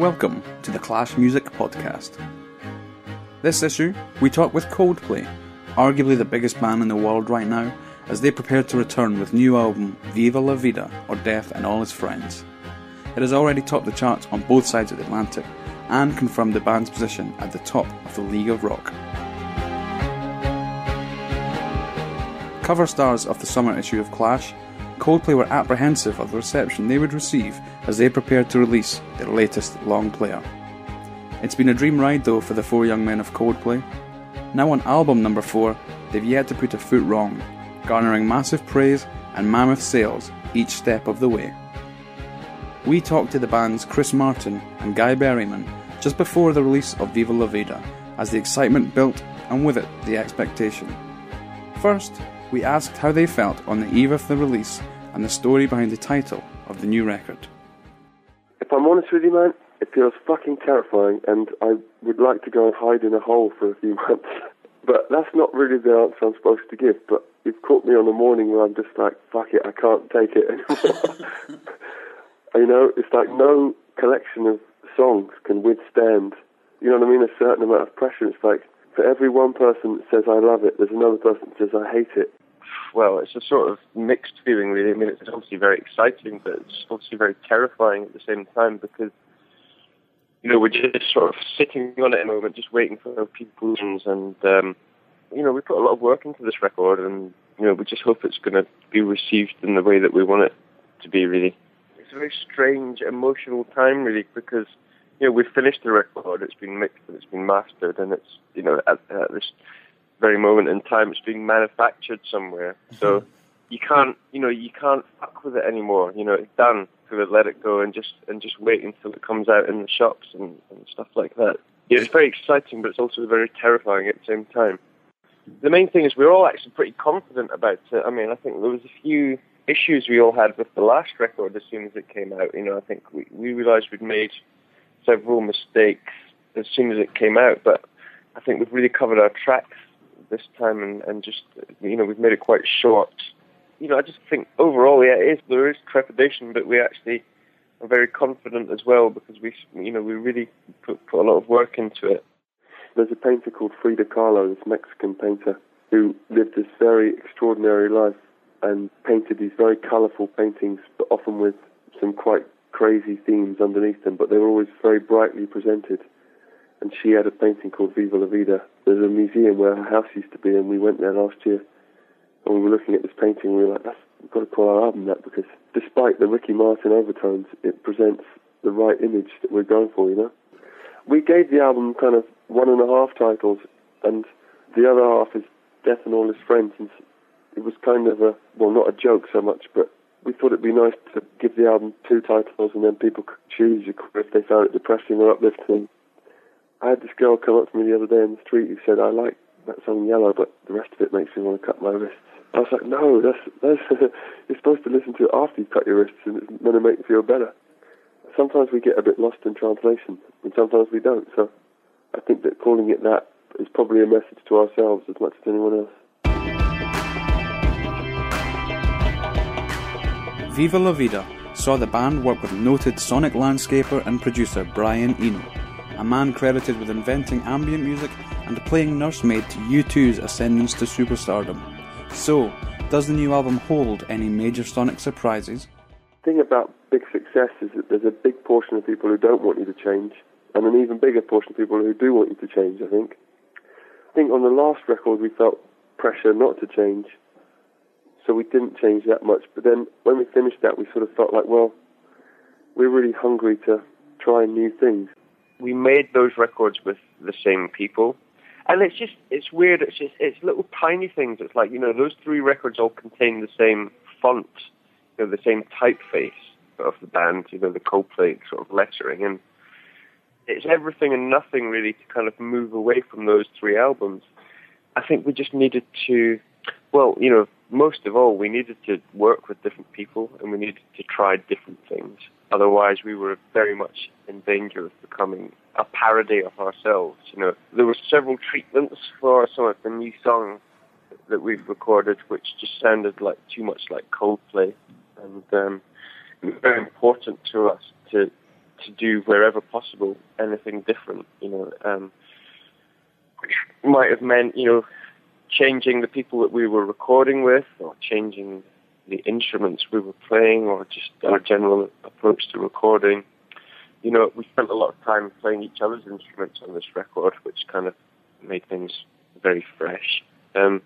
Welcome to the Clash Music Podcast. This issue, we talk with Coldplay, arguably the biggest band in the world right now, as they prepare to return with new album Viva La Vida or Death and All His Friends. It has already topped the charts on both sides of the Atlantic and confirmed the band's position at the top of the League of Rock. Cover stars of the summer issue of Clash, Coldplay were apprehensive of the reception they would receive as they prepared to release their latest long player. It's been a dream ride though for the four young men of Coldplay. Now on album number four, they've yet to put a foot wrong, garnering massive praise and mammoth sales each step of the way. We talked to the band's Chris Martin and Guy Berryman just before the release of Viva La Vida as the excitement built and with it the expectation. First, we asked how they felt on the eve of the release and the story behind the title of the new record. If I'm honest with you, man, it feels fucking terrifying, and I would like to go and hide in a hole for a few months. But that's not really the answer I'm supposed to give. But you've caught me on a morning where I'm just like, fuck it, I can't take it anymore. you know, it's like no collection of songs can withstand, you know what I mean, a certain amount of pressure. It's like for every one person that says I love it, there's another person that says I hate it well, it's a sort of mixed feeling, really. I mean, it's obviously very exciting, but it's obviously very terrifying at the same time because, you know, we're just sort of sitting on it at the moment, just waiting for people's and, um, you know, we put a lot of work into this record, and you know, we just hope it's going to be received in the way that we want it to be. Really, it's a very strange, emotional time, really, because you know we've finished the record, it's been mixed, and it's been mastered, and it's you know at, at this very moment in time it's being manufactured somewhere. So mm-hmm. you can't, you know, you can't fuck with it anymore. You know, it's done. So let it go and just and just wait until it comes out in the shops and, and stuff like that. Yeah, it's very exciting, but it's also very terrifying at the same time. The main thing is we're all actually pretty confident about it. I mean, I think there was a few issues we all had with the last record as soon as it came out. You know, I think we, we realized we'd made several mistakes as soon as it came out, but I think we've really covered our tracks this time and, and just, you know, we've made it quite short. You know, I just think overall, yeah, there is trepidation, but we actually are very confident as well because we, you know, we really put, put a lot of work into it. There's a painter called Frida Kahlo, this Mexican painter, who lived this very extraordinary life and painted these very colourful paintings, but often with some quite crazy themes underneath them, but they were always very brightly presented and she had a painting called Viva la Vida. There's a museum where her house used to be, and we went there last year. And we were looking at this painting, and we were like, That's, we've got to call our album that because despite the Ricky Martin overtones, it presents the right image that we're going for, you know? We gave the album kind of one and a half titles, and the other half is Death and All His Friends. And it was kind of a, well, not a joke so much, but we thought it'd be nice to give the album two titles and then people could choose if they found it depressing or uplifting. I had this girl come up to me the other day in the street who said, I like that song Yellow, but the rest of it makes me want to cut my wrists. I was like, no, that's, that's you're supposed to listen to it after you cut your wrists and it's going to make you feel better. Sometimes we get a bit lost in translation and sometimes we don't. So I think that calling it that is probably a message to ourselves as much as anyone else. Viva La Vida saw the band work with noted sonic landscaper and producer Brian Eno a man credited with inventing ambient music and playing nursemaid to U2's ascendance to superstardom. So, does the new album hold any major sonic surprises? The thing about big success is that there's a big portion of people who don't want you to change, and an even bigger portion of people who do want you to change, I think. I think on the last record we felt pressure not to change, so we didn't change that much. But then when we finished that, we sort of felt like, well, we're really hungry to try new things we made those records with the same people. And it's just, it's weird. It's just, it's little tiny things. It's like, you know, those three records all contain the same font, you know, the same typeface of the band, you know, the Coldplay sort of lettering. And it's everything and nothing really to kind of move away from those three albums. I think we just needed to, well, you know, most of all, we needed to work with different people and we needed to try different things. Otherwise, we were very much in danger of becoming a parody of ourselves. You know, there were several treatments for some of the new songs that we've recorded, which just sounded like too much like Coldplay, and um, it was very important to us to to do wherever possible anything different. You know, um, which might have meant you know changing the people that we were recording with, or changing the instruments we were playing, or just our general approach to recording. You know, we spent a lot of time playing each other's instruments on this record, which kind of made things very fresh. Um,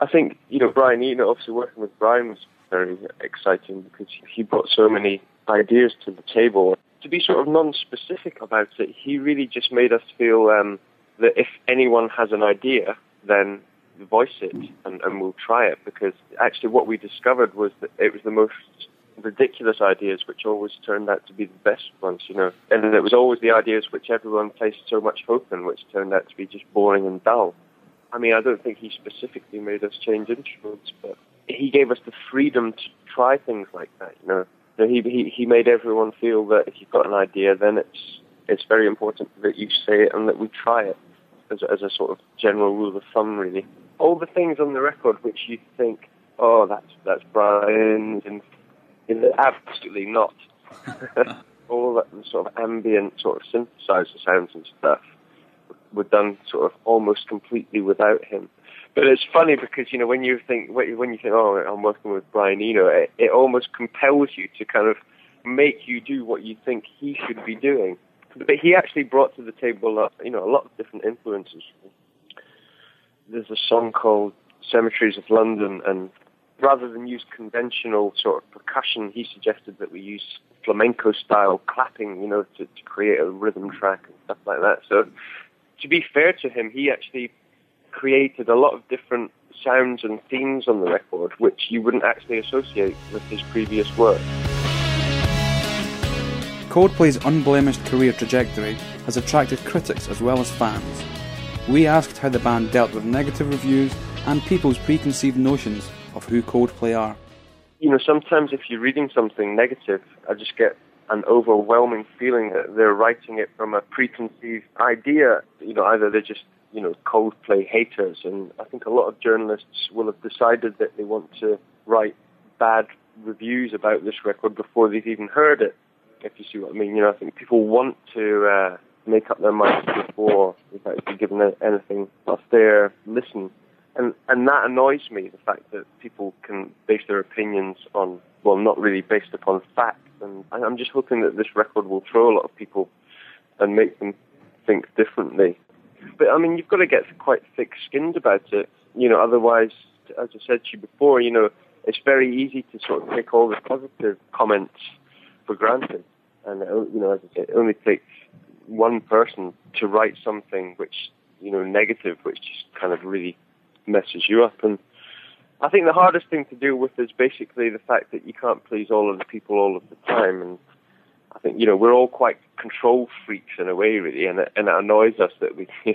I think you know Brian Eno, obviously working with Brian was very exciting because he brought so many ideas to the table. To be sort of non-specific about it, he really just made us feel um, that if anyone has an idea, then voice it and, and we'll try it. Because actually, what we discovered was that it was the most ridiculous ideas which always turned out to be the best ones, you know. And it was always the ideas which everyone placed so much hope in, which turned out to be just boring and dull. I mean, I don't think he specifically made us change instruments, but he gave us the freedom to try things like that, you know. He, he, he made everyone feel that if you've got an idea, then it's, it's very important that you say it and that we try it as, as a sort of general rule of thumb, really. All the things on the record which you think, oh, that's, that's Brian's, and absolutely not. All that sort of ambient sort of synthesizer sounds and stuff were done sort of almost completely without him. But it's funny because you know when you think when you think oh I'm working with Brian Eno, it, it almost compels you to kind of make you do what you think he should be doing. But he actually brought to the table a, you know a lot of different influences. There's a song called Cemeteries of London, and rather than use conventional sort of percussion, he suggested that we use flamenco style clapping, you know, to, to create a rhythm track and stuff like that. So, to be fair to him, he actually created a lot of different sounds and themes on the record, which you wouldn't actually associate with his previous work. Coldplay's unblemished career trajectory has attracted critics as well as fans. We asked how the band dealt with negative reviews and people's preconceived notions of who Coldplay are. You know, sometimes if you're reading something negative, I just get an overwhelming feeling that they're writing it from a preconceived idea. You know, either they're just, you know, Coldplay haters. And I think a lot of journalists will have decided that they want to write bad reviews about this record before they've even heard it, if you see what I mean. You know, I think people want to uh, make up their minds before they've actually given anything a fair listen and and that annoys me the fact that people can base their opinions on well not really based upon facts. And I'm just hoping that this record will throw a lot of people and make them think differently. But I mean you've got to get quite thick-skinned about it you know otherwise as I said to you before you know it's very easy to sort of take all the positive comments for granted. And uh, you know as I say, it only takes one person to write something which you know negative which just kind of really messes you up. And I think the hardest thing to deal with is basically the fact that you can't please all of the people all of the time. And I think you know we're all quite control freaks in a way, really, and it, and it annoys us that we you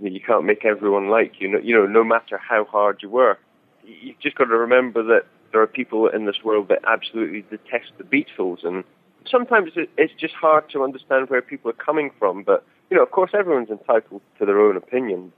know, you can't make everyone like you. Know, you know, no matter how hard you work, you've just got to remember that there are people in this world that absolutely detest the Beatles, and sometimes it's just hard to understand where people are coming from. But you know, of course, everyone's entitled to their own opinion.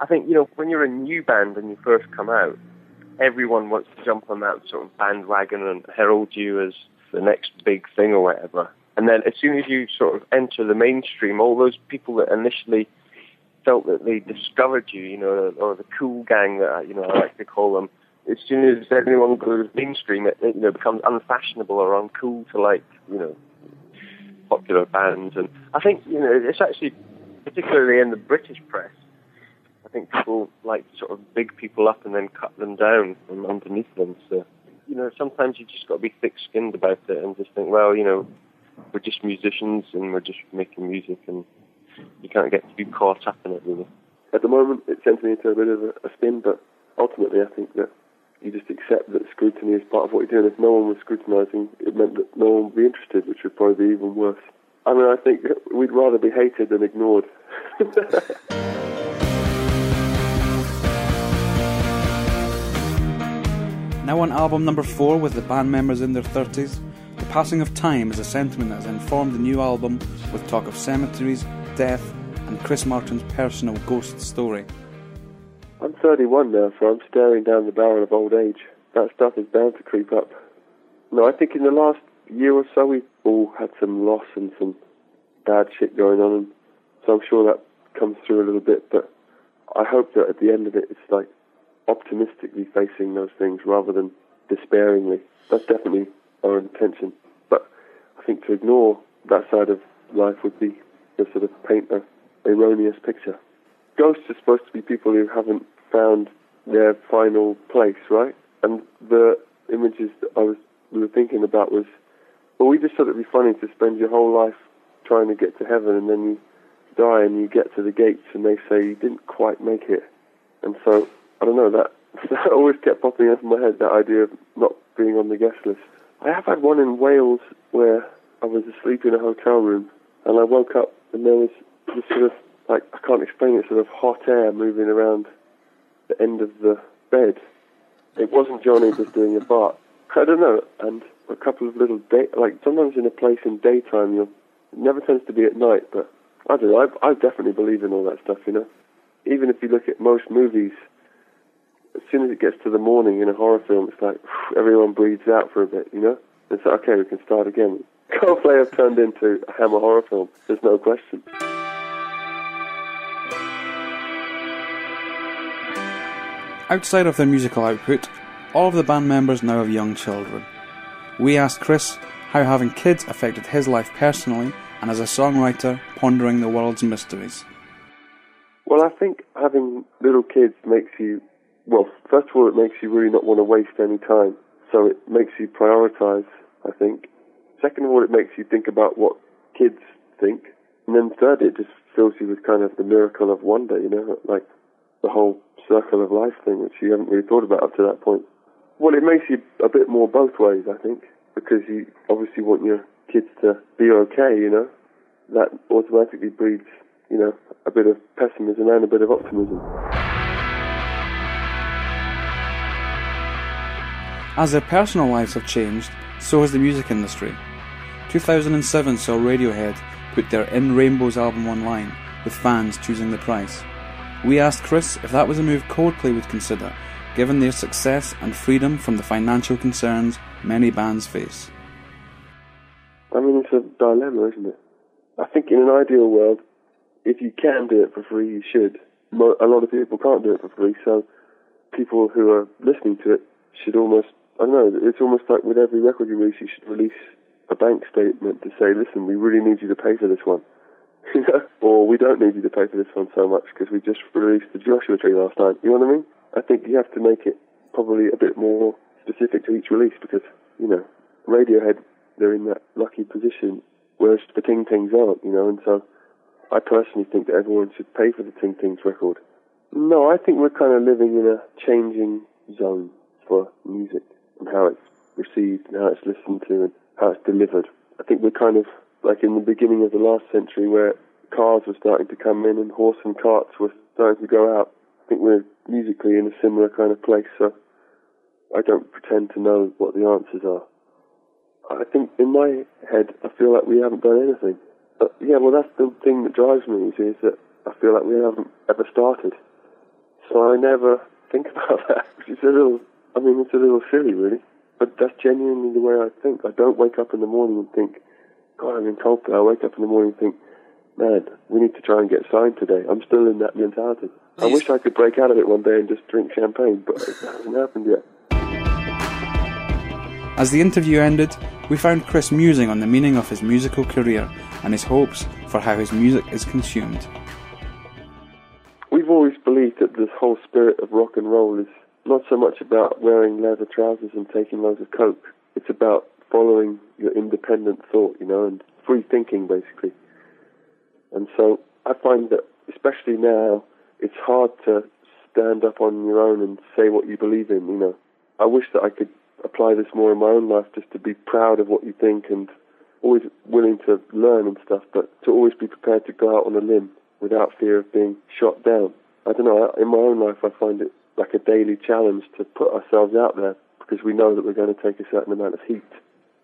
I think, you know, when you're a new band and you first come out, everyone wants to jump on that sort of bandwagon and herald you as the next big thing or whatever. And then as soon as you sort of enter the mainstream, all those people that initially felt that they discovered you, you know, or the cool gang that, you know, I like to call them, as soon as anyone goes mainstream, it, it you know, becomes unfashionable or uncool to like, you know, popular bands. And I think, you know, it's actually, particularly in the British press, I think people like to sort of big people up and then cut them down from underneath them. So, you know, sometimes you just got to be thick-skinned about it and just think, well, you know, we're just musicians and we're just making music, and you can't get too caught up in it, really. At the moment, it sends me into a bit of a, a spin, but ultimately, I think that you just accept that scrutiny is part of what you're doing. If no one was scrutinising, it meant that no one would be interested, which would probably be even worse. I mean, I think we'd rather be hated than ignored. Now on album number 4 with the band members in their 30s, the passing of time is a sentiment that has informed the new album with talk of cemeteries, death, and Chris Martin's personal ghost story. I'm 31 now, so I'm staring down the barrel of old age. That stuff is bound to creep up. No, I think in the last year or so we've all had some loss and some bad shit going on, and so I'm sure that comes through a little bit. But I hope that at the end of it, it's like optimistically facing those things rather than despairingly. That's definitely our intention. But I think to ignore that side of life would be to sort of paint a erroneous picture. Ghosts are supposed to be people who haven't found their final place, right? And the images that I was we were thinking about was, well, we just thought it'd be funny to spend your whole life trying to get to heaven, and then you die and you get to the gates, and they say you didn't quite make it. And so I don't know that that always kept popping up in my head. That idea of not being on the guest list. I have had one in Wales where I was asleep in a hotel room, and I woke up and there was this sort of like I can't explain it, sort of hot air moving around the end of the bed. It wasn't Jonny just doing a fart. I don't know, and a couple of little day like sometimes in a place in daytime you'll never tends to be at night, but I don't know. I, I definitely believe in all that stuff, you know. Even if you look at most movies, as soon as it gets to the morning in a horror film, it's like everyone breathes out for a bit, you know. It's like okay, we can start again. Coldplay have turned into a Hammer horror film. There's no question. Outside of their musical output, all of the band members now have young children. We asked Chris how having kids affected his life personally and as a songwriter pondering the world's mysteries. Well, I think having little kids makes you, well, first of all, it makes you really not want to waste any time. So it makes you prioritize, I think. Second of all, it makes you think about what kids think. And then third, it just fills you with kind of the miracle of wonder, you know, like the whole circle of life thing, which you haven't really thought about up to that point. Well, it makes you a bit more both ways, I think, because you obviously want your kids to be okay, you know. That automatically breeds, you know, a bit of pessimism and a bit of optimism. As their personal lives have changed, so has the music industry. 2007 saw Radiohead put their In Rainbows album online, with fans choosing the price. We asked Chris if that was a move Coldplay would consider, given their success and freedom from the financial concerns many bands face. I mean, it's a dilemma, isn't it? I think in an ideal world, if you can do it for free, you should. A lot of people can't do it for free, so people who are listening to it should almost, I don't know, it's almost like with every record you release, you should release a bank statement to say, listen, we really need you to pay for this one. Or we don't need you to pay for this one so much because we just released the Joshua Tree last night. You know what I mean? I think you have to make it probably a bit more specific to each release because, you know, Radiohead, they're in that lucky position, whereas the Ting Tings aren't, you know, and so I personally think that everyone should pay for the Ting Tings record. No, I think we're kind of living in a changing zone for music and how it's received and how it's listened to and how it's delivered. I think we're kind of like in the beginning of the last century where cars were starting to come in and horse and carts were starting to go out. I think we're musically in a similar kind of place, so I don't pretend to know what the answers are. I think in my head, I feel like we haven't done anything. But yeah, well, that's the thing that drives me, is that I feel like we haven't ever started. So I never think about that, which is a little, I mean, it's a little silly, really. But that's genuinely the way I think. I don't wake up in the morning and think, God, I'm in Coldplay. I wake up in the morning and think, man, we need to try and get signed today. I'm still in that mentality. I wish I could break out of it one day and just drink champagne, but it hasn't happened yet. As the interview ended, we found Chris musing on the meaning of his musical career and his hopes for how his music is consumed. We've always believed that this whole spirit of rock and roll is not so much about wearing leather trousers and taking loads of coke. It's about following your independent thought, you know, and free thinking, basically. And so I find that, especially now, it's hard to stand up on your own and say what you believe in, you know. I wish that I could apply this more in my own life, just to be proud of what you think and always willing to learn and stuff, but to always be prepared to go out on a limb without fear of being shot down. I don't know, in my own life I find it like a daily challenge to put ourselves out there because we know that we're going to take a certain amount of heat.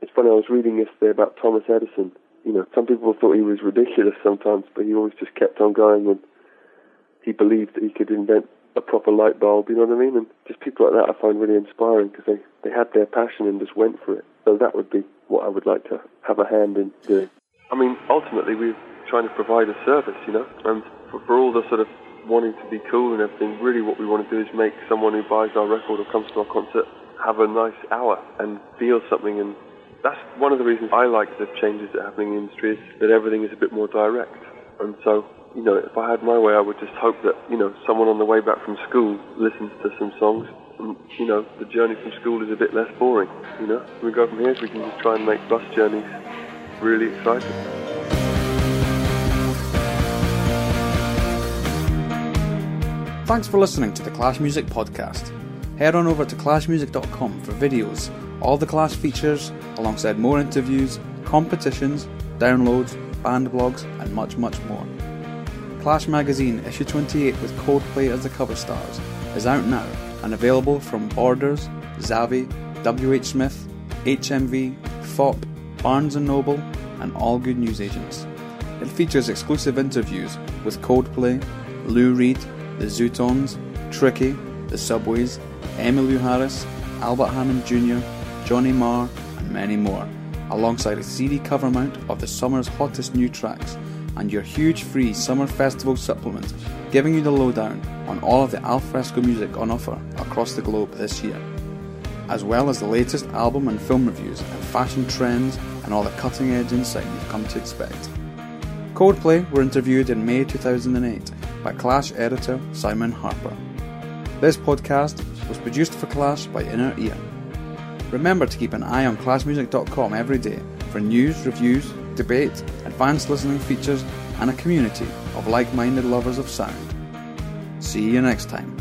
It's funny, I was reading yesterday about Thomas Edison. You know, some people thought he was ridiculous sometimes, but he always just kept on going and he believed that he could invent a proper light bulb, you know what I mean? And just people like that I find really inspiring because they, they had their passion and just went for it. So that would be what I would like to have a hand in doing. I mean, ultimately, we're trying to provide a service, you know, and for, for all the sort of wanting to be cool and everything, really what we want to do is make someone who buys our record or comes to our concert have a nice hour and feel something. And that's one of the reasons I like the changes that are happening in the industry is that everything is a bit more direct. And so, you know, if I had my way, I would just hope that, you know, someone on the way back from school listens to some songs and, you know, the journey from school is a bit less boring, you know. We go from here, so we can just try and make bus journeys really exciting. Thanks for listening to the Clash Music Podcast. Head on over to clashmusic.com for videos, all the Clash features, alongside more interviews, competitions, downloads, band blogs, and much, much more. Clash Magazine, issue 28 with Coldplay as the cover stars, is out now and available from Borders, Zavvi, WH Smith, HMV, Fopp, Barnes & Noble, and all good newsagents. It features exclusive interviews with Coldplay, Lou Reed, the Zutons, Tricky, the Subways, Emmylou Harris, Albert Hammond Jr., Johnny Marr, and many more, alongside a CD cover mount of the summer's hottest new tracks and your huge free summer festival supplement, giving you the lowdown on all of the alfresco music on offer across the globe this year, as well as the latest album and film reviews and fashion trends and all the cutting edge insight you've come to expect. Coldplay were interviewed in May 2008 by Clash editor Simon Harper. This podcast was produced for Clash by Inner Ear. Remember to keep an eye on clashmusic.com every day for news, reviews, debate, advanced listening features, and a community of like minded lovers of sound. See you next time.